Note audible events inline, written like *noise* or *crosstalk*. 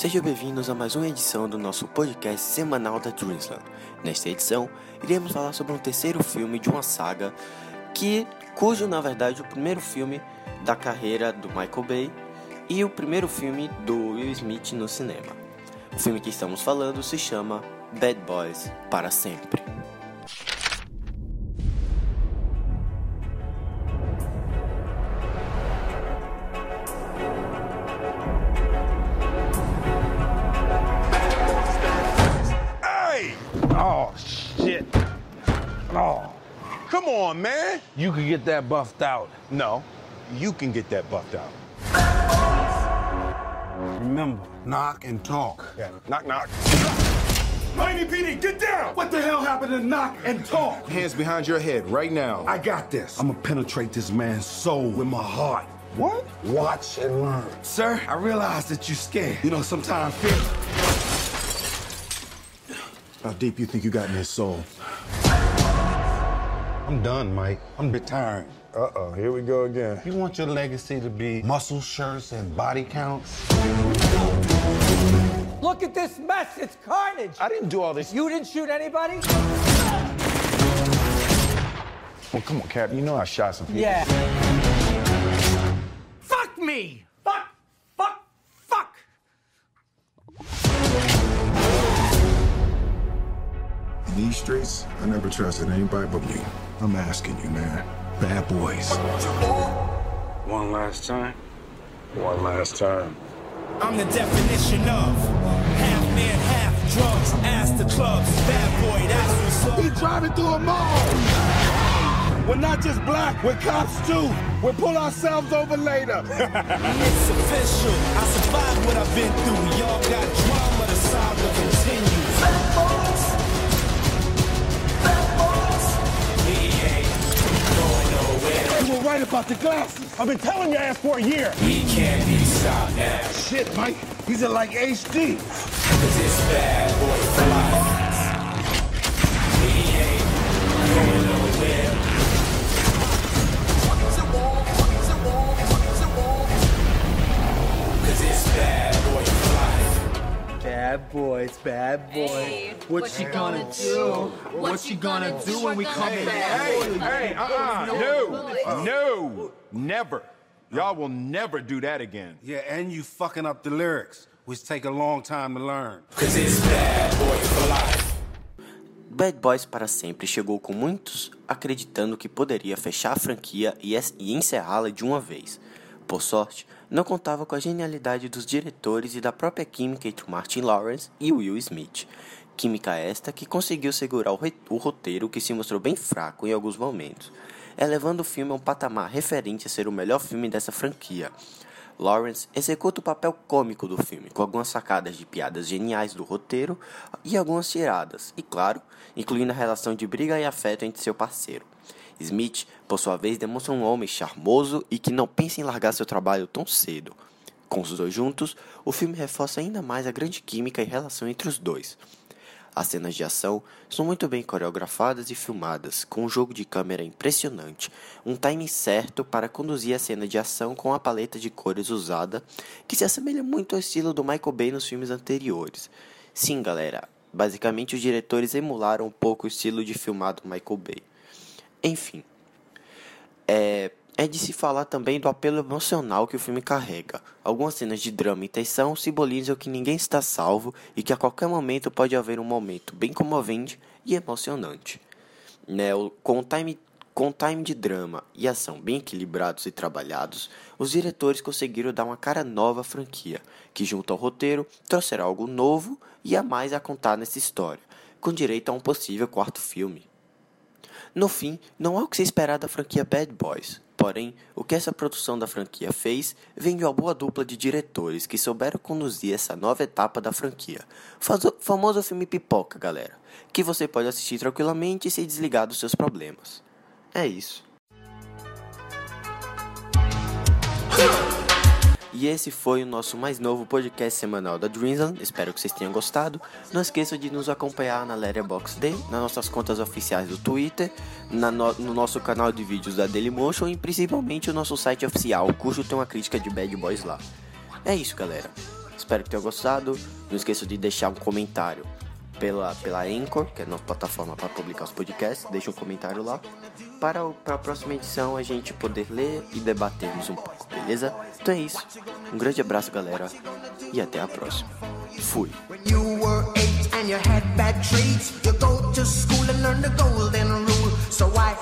Sejam bem-vindos a mais uma edição do nosso podcast semanal da Dreamsland. Nesta edição, iremos falar sobre um terceiro filme de uma saga que, cujo na verdade o primeiro filme da carreira do Michael Bay e o primeiro filme do Will Smith no cinema. O filme que estamos falando se chama Bad Boys para sempre. Come on, man. You could get that buffed out. No, you can get that buffed out. Remember, knock and talk. Yeah. Knock, knock. Miami PD, get down! What the hell happened to knock and talk? Hands behind your head right now. I got this. I'm gonna penetrate this man's soul with my heart. What? Watch and learn. Sir, I realize that you're scared. You know, sometimes fear. How deep you think you got in his soul? I'm done, Mike. I'm retiring. Uh-oh, here we go again. You want your legacy to be muscle shirts and body counts? Look at this mess. It's carnage. I didn't do all this. You didn't shoot anybody? Well, come on, Cap. You know I shot some people. Yeah. Fuck me. These streets, I never trusted anybody but me. I'm asking you, man. Bad boys. One last time. One last time. I'm the definition of half man, half drugs. Ass to clubs, bad boy, that's what's We up. driving through a mall. We're not just black, we're cops too. We'll pull ourselves over later. *laughs* It's official. I survived what I've been through. Y'all got drama, the saga about the glasses. I've been telling your ass for a year. We can't be stopped now. Shit, Mike. These are like HD. It's bad boy life. We ain't going nowhere. Bad boys, bad boys. What, you gonna do? What you gonna do when we come back? Hey, uh-uh. No. No. Never. Y'all will never do that again. Yeah, and you fucking up the lyrics, which take a long time to learn. Cause it's bad boy for life. Bad Boys para sempre chegou com muitos acreditando que poderia fechar a franquia e e encerrá-la de uma vez. Por sorte, não contava com a genialidade dos diretores e da própria química entre Martin Lawrence e Will Smith. Química esta que conseguiu segurar o, o roteiro que se mostrou bem fraco em alguns momentos, elevando o filme a um patamar referente a ser o melhor filme dessa franquia. Lawrence executa o papel cômico do filme, com algumas sacadas de piadas geniais do roteiro e algumas tiradas, e claro, incluindo a relação de briga e afeto entre seu parceiro. Smith, por sua vez, demonstra um homem charmoso e que não pensa em largar seu trabalho tão cedo. Com os dois juntos, o filme reforça ainda mais a grande química e relação entre os dois. As cenas de ação são muito bem coreografadas e filmadas, com um jogo de câmera impressionante, um timing certo para conduzir a cena de ação com a paleta de cores usada, que se assemelha muito ao estilo do Michael Bay nos filmes anteriores. Sim, galera, basicamente os diretores emularam um pouco o estilo de filmado Michael Bay. Enfim, é, é de se falar também do apelo emocional que o filme carrega. Algumas cenas de drama e tensão simbolizam que ninguém está salvo e que a qualquer momento pode haver um momento bem comovente e emocionante. Né, com o time com time de drama e ação bem equilibrados e trabalhados, os diretores conseguiram dar uma cara nova à franquia, que junto ao roteiro trouxeram algo novo e a mais a contar nessa história, com direito a um possível quarto filme. No fim, não há o que se esperar da franquia Bad Boys. Porém, o que essa produção da franquia fez vem de uma boa dupla de diretores que souberam conduzir essa nova etapa da franquia. Faz o famoso filme pipoca, galera, que você pode assistir tranquilamente e se desligar dos seus problemas. É isso. E esse foi o nosso mais novo podcast semanal da Dreamland. Espero que vocês tenham gostado. Não esqueça de nos acompanhar na Letterboxd, nas nossas contas oficiais do Twitter, no, no nosso canal de vídeos da Dailymotion e principalmente o nosso site oficial, cujo tem uma crítica de Bad Boys lá. É isso, galera. Espero que tenham gostado. Não esqueça de deixar um comentário pela, pela Anchor, que é a nossa plataforma para publicar os podcasts. Deixa um comentário lá. Para, o, para a próxima edição a gente poder ler e debatermos um pouco, beleza? Então é isso. Um grande abraço, galera. E até a próxima. Fui. So why